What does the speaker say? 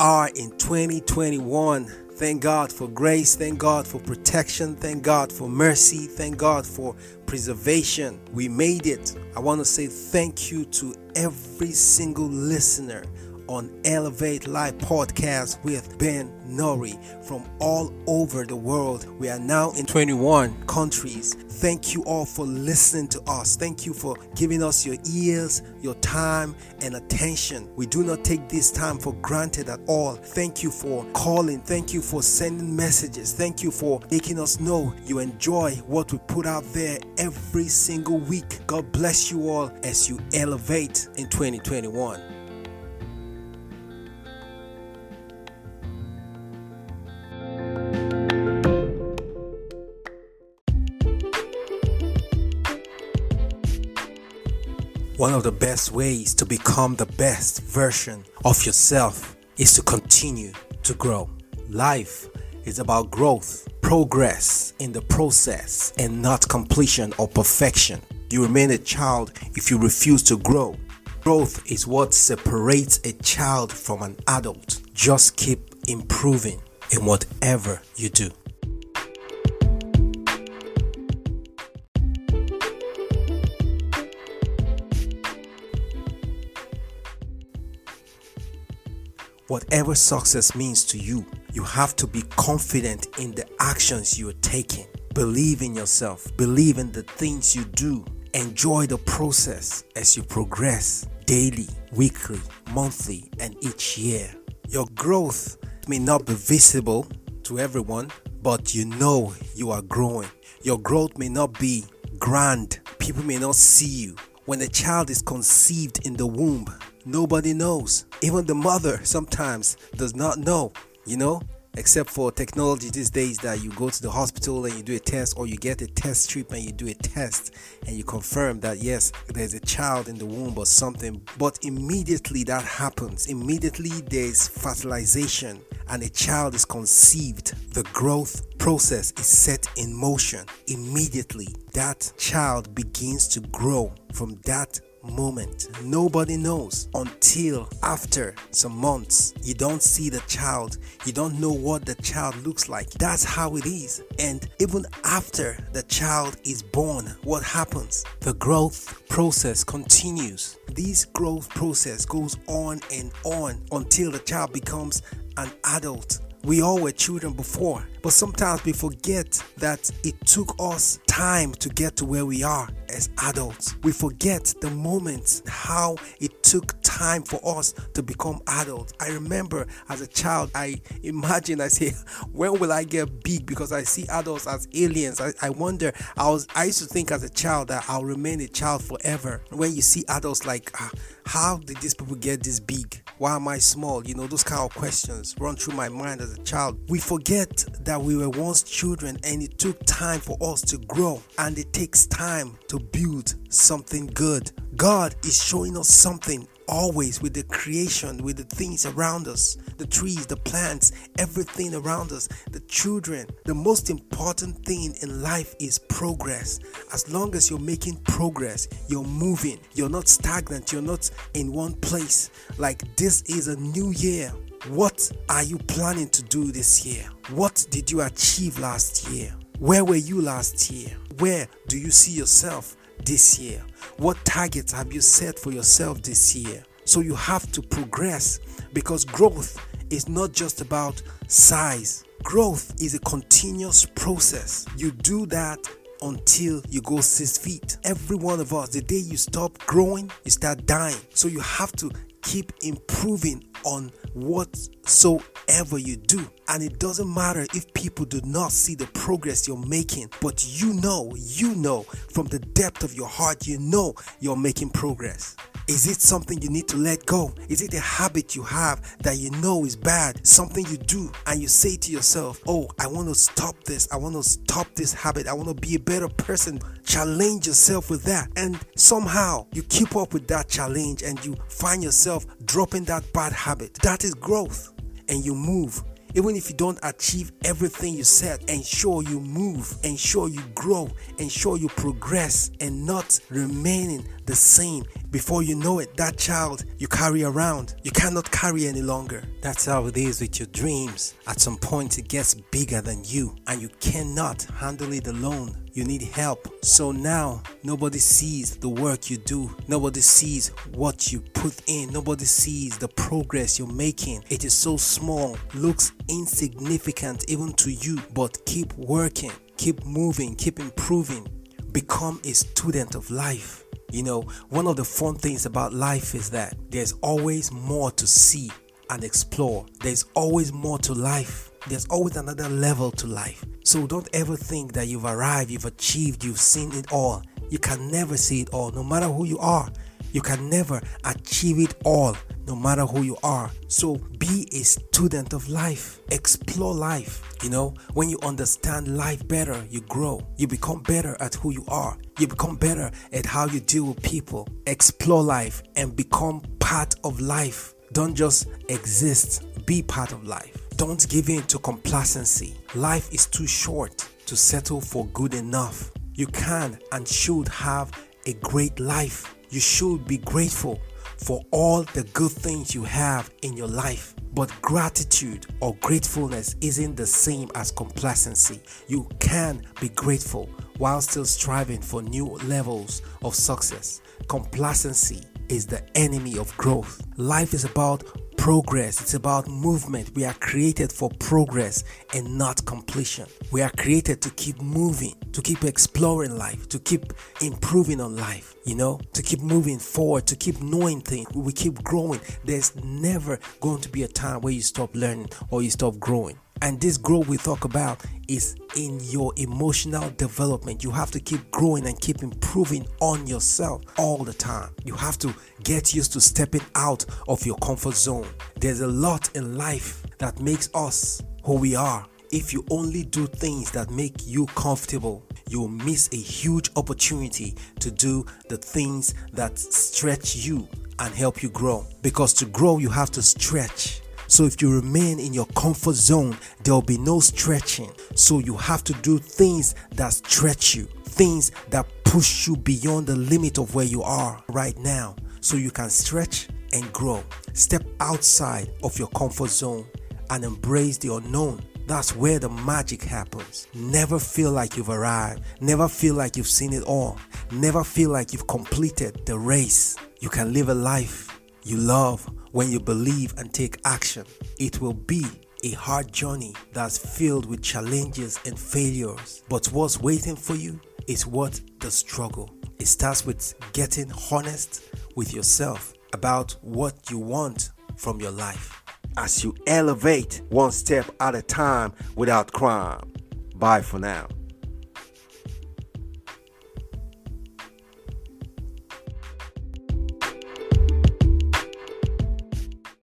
Are in 2021. Thank God for grace. Thank God for protection. Thank God for mercy. Thank God for preservation. We made it. I want to say thank you to every single listener on Elevate Live podcast with Ben Nori from all over the world. We are now in 21 countries. Thank you all for listening to us. Thank you for giving us your ears, your time, and attention. We do not take this time for granted at all. Thank you for calling. Thank you for sending messages. Thank you for making us know you enjoy what we put out there every single week. God bless you all as you elevate in 2021. One of the best ways to become the best version of yourself is to continue to grow. Life is about growth, progress in the process, and not completion or perfection. You remain a child if you refuse to grow. Growth is what separates a child from an adult. Just keep improving in whatever you do. Whatever success means to you, you have to be confident in the actions you're taking. Believe in yourself, believe in the things you do. Enjoy the process as you progress daily, weekly, monthly, and each year. Your growth may not be visible to everyone, but you know you are growing. Your growth may not be grand, people may not see you. When a child is conceived in the womb, nobody knows. Even the mother sometimes does not know, you know, except for technology these days that you go to the hospital and you do a test or you get a test strip and you do a test and you confirm that yes there's a child in the womb or something. But immediately that happens. Immediately there's fertilization and a child is conceived. The growth process is set in motion. Immediately that child begins to grow from that moment. Nobody knows until after some months. You don't see the child, you don't know what the child looks like. That's how it is. And even after the child is born, what happens? The growth process continues. This growth process goes on and on until the child becomes an adult we all were children before, but sometimes we forget that it took us time to get to where we are as adults. We forget the moments, how it took time for us to become adults. I remember as a child, I imagine, I say, when will I get big? Because I see adults as aliens. I, I wonder, I was, I used to think as a child that I'll remain a child forever. When you see adults like, ah, how did these people get this big? Why am I small? You know, those kind of questions run through my mind as a child. We forget that we were once children and it took time for us to grow, and it takes time to build something good. God is showing us something always with the creation, with the things around us the trees, the plants, everything around us, the children. The most important thing in life is progress. As long as you're making progress, you're moving, you're not stagnant, you're not in one place. Like this is a new year. What are you planning to do this year? What did you achieve last year? Where were you last year? Where do you see yourself this year? What targets have you set for yourself this year? So you have to progress because growth is not just about size. Growth is a continuous process. You do that until you go six feet. Every one of us, the day you stop growing, you start dying. So you have to keep improving on whatsoever you do. And it doesn't matter if people do not see the progress you're making, but you know, you know from the depth of your heart, you know you're making progress. Is it something you need to let go? Is it a habit you have that you know is bad? Something you do and you say to yourself, Oh, I want to stop this. I want to stop this habit. I want to be a better person. Challenge yourself with that. And somehow you keep up with that challenge and you find yourself dropping that bad habit. That is growth. And you move even if you don't achieve everything you set, ensure you move, ensure you grow, ensure you progress, and not remaining the same Before you know it, that child you carry around, you cannot carry any longer. That's how it is with your dreams. At some point, it gets bigger than you, and you cannot handle it alone. You need help. So now, nobody sees the work you do, nobody sees what you put in, nobody sees the progress you're making. It is so small, looks insignificant even to you, but keep working, keep moving, keep improving. Become a student of life. You know, one of the fun things about life is that there's always more to see and explore. There's always more to life. There's always another level to life. So don't ever think that you've arrived, you've achieved, you've seen it all. You can never see it all, no matter who you are. You can never achieve it all, no matter who you are. So be a student of life. Explore life. You know, when you understand life better, you grow. You become better at who you are. You become better at how you deal with people. Explore life and become part of life. Don't just exist, be part of life. Don't give in to complacency. Life is too short to settle for good enough. You can and should have a great life you should be grateful for all the good things you have in your life. But gratitude or gratefulness isn't the same as complacency. You can be grateful while still striving for new levels of success. Complacency is the enemy of growth. Life is about progress, it's about movement. We are created for progress and not completion. We are created to keep moving, to keep exploring life, to keep improving on life, you know, to keep moving forward, to keep knowing things. We keep growing. There's never going to be a time where you stop learning or you stop growing. And this growth we talk about is in your emotional development. You have to keep growing and keep improving on yourself all the time. You have to get used to stepping out of your comfort zone. There's a lot in life that makes us who we are. If you only do things that make you comfortable, you will miss a huge opportunity to do the things that stretch you and help you grow. Because to grow, you have to stretch. So if you remain in your comfort zone, there will be no stretching. So you have to do things that stretch you, things that push you beyond the limit of where you are right now so you can stretch and grow. Step outside of your comfort zone and embrace the unknown. That's where the magic happens. Never feel like you've arrived. Never feel like you've seen it all. Never feel like you've completed the race. You can live a life you love when you believe and take action. It will be a hard journey that's filled with challenges and failures. But what's waiting for you is what the struggle. It starts with getting honest with yourself about what you want from your life. As you elevate one step at a time without crime. Bye for now.